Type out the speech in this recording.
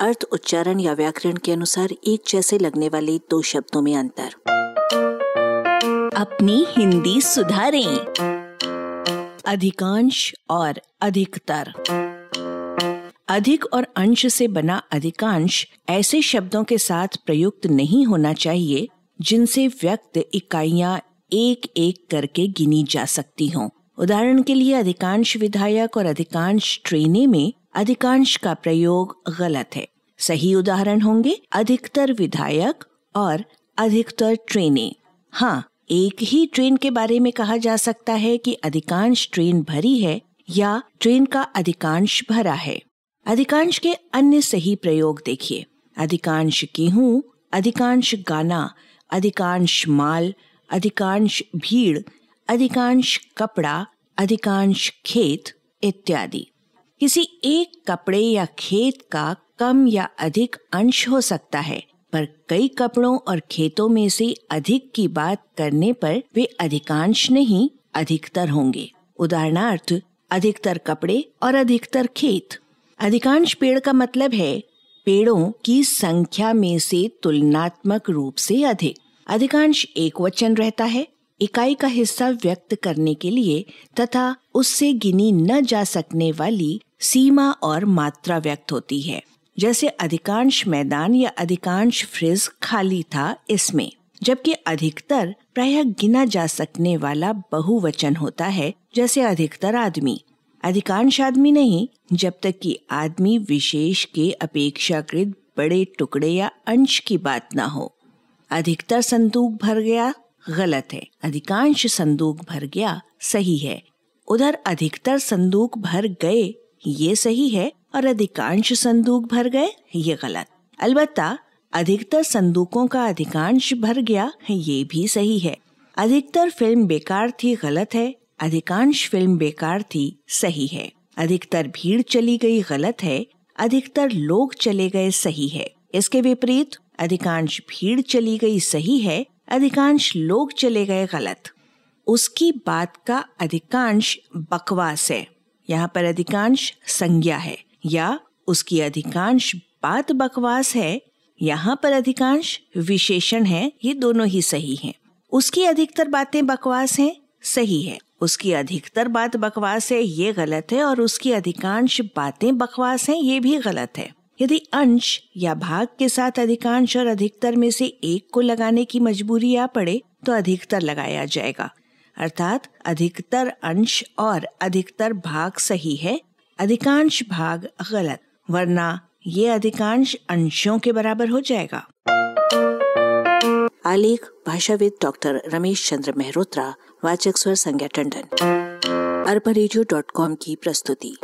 अर्थ, उच्चारण या व्याकरण के अनुसार एक जैसे लगने वाले दो शब्दों में अंतर। अपनी हिंदी सुधारें। अधिकांश और अधिकतर। अधिक और अंश से बना अधिकांश ऐसे शब्दों के साथ प्रयुक्त नहीं होना चाहिए, जिनसे व्यक्त इकाइयाँ एक एक करके गिनी जा सकती हों। उदाहरण के लिए अधिकांश विधायक और अधिकांश ट्रेने में अधिकांश का प्रयोग गलत है। सही उदाहरण होंगे अधिकतर विधायक और अधिकतर ट्रेनें। हाँ एक ही ट्रेन के बारे में कहा जा सकता है कि अधिकांश ट्रेन भरी है या ट्रेन का अधिकांश भरा है। अधिकांश के अन्य सही प्रयोग देखिए। अधिकांश गेहूँ, अधिकांश गाना, अधिकांश माल, अधिकांश भीड़, अधिकांश कपड़ा, अधिकांश खेत, इत्यादि। किसी एक कपड़े या खेत का कम या अधिक अंश हो सकता है, पर कई कपड़ों और खेतों में से अधिक की बात करने पर वे अधिकांश नहीं, अधिकतर होंगे। उदाहरणार्थ, अधिकतर कपड़े और अधिकतर खेत। अधिकांश पेड़ का मतलब है, पेड़ों की संख्या में से तुलनात्मक रूप से अधिक। अधिकांश एक वचन रहता है, इकाई का हिस्सा व्यक्त करने के लिए तथा उससे गिनी न जा सकने वाली सीमा और मात्रा व्यक्त होती है। जैसे अधिकांश मैदान या अधिकांश फ्रिज खाली था इसमें, जबकि अधिकतर प्राय गिना जा सकने वाला बहुवचन होता है, जैसे अधिकतर आदमी। अधिकांश आदमी नहीं, जब तक कि आदमी विशेष के अपेक्षाकृत बड़े टुकड़े या अंश की बात ना हो। अधिकतर संदूक भर गया, गलत है। अधिकांश संदूक भर गया, सही है। उधर अधिकतर संदूक भर गए ये सही है और अधिकांश संदूक भर गए, ये गलत। अलबत्ता, अधिकतर संदूकों का अधिकांश भर गया, ये भी सही है। अधिकतर फ़िल्म बेकार थी, गलत है। अधिकांश फ़िल्म बेकार थी, सही है। अधिकतर भीड़ चली गई, गलत है। अधिकतर लोग चले गए, सही है। इसके विपरीत, अधिकांश भीड़ चली गई, सही है। अधिकांश लोग चले गए, गलत। उसकी बात का अधिकांश बकवास है। यहाँ पर अधिकांश संज्ञा है या उसकी अधिकांश बात बकवास है, यहाँ पर अधिकांश विशेषण है, ये दोनों ही सही हैं। उसकी अधिकतर बातें बकवास हैं, सही है। उसकी अधिकतर बात बकवास है, ये गलत है, और उसकी अधिकांश बातें बकवास हैं, ये भी गलत है। यदि अंश या भाग के साथ अधिकांश और अधिकतर में से एक को लगाने की मजबूरी आ पड़े तो अधिकतर लगाया जाएगा। अर्थात अधिकतर अंश और अधिकतर भाग सही है, अधिकांश भाग गलत, वरना ये अधिकांश अंशों के बराबर हो जाएगा। आलेख, भाषाविद डॉक्टर रमेश चंद्र मेहरोत्रा, वाचक स्वर संज्ञा टंडन। अरबा की प्रस्तुति।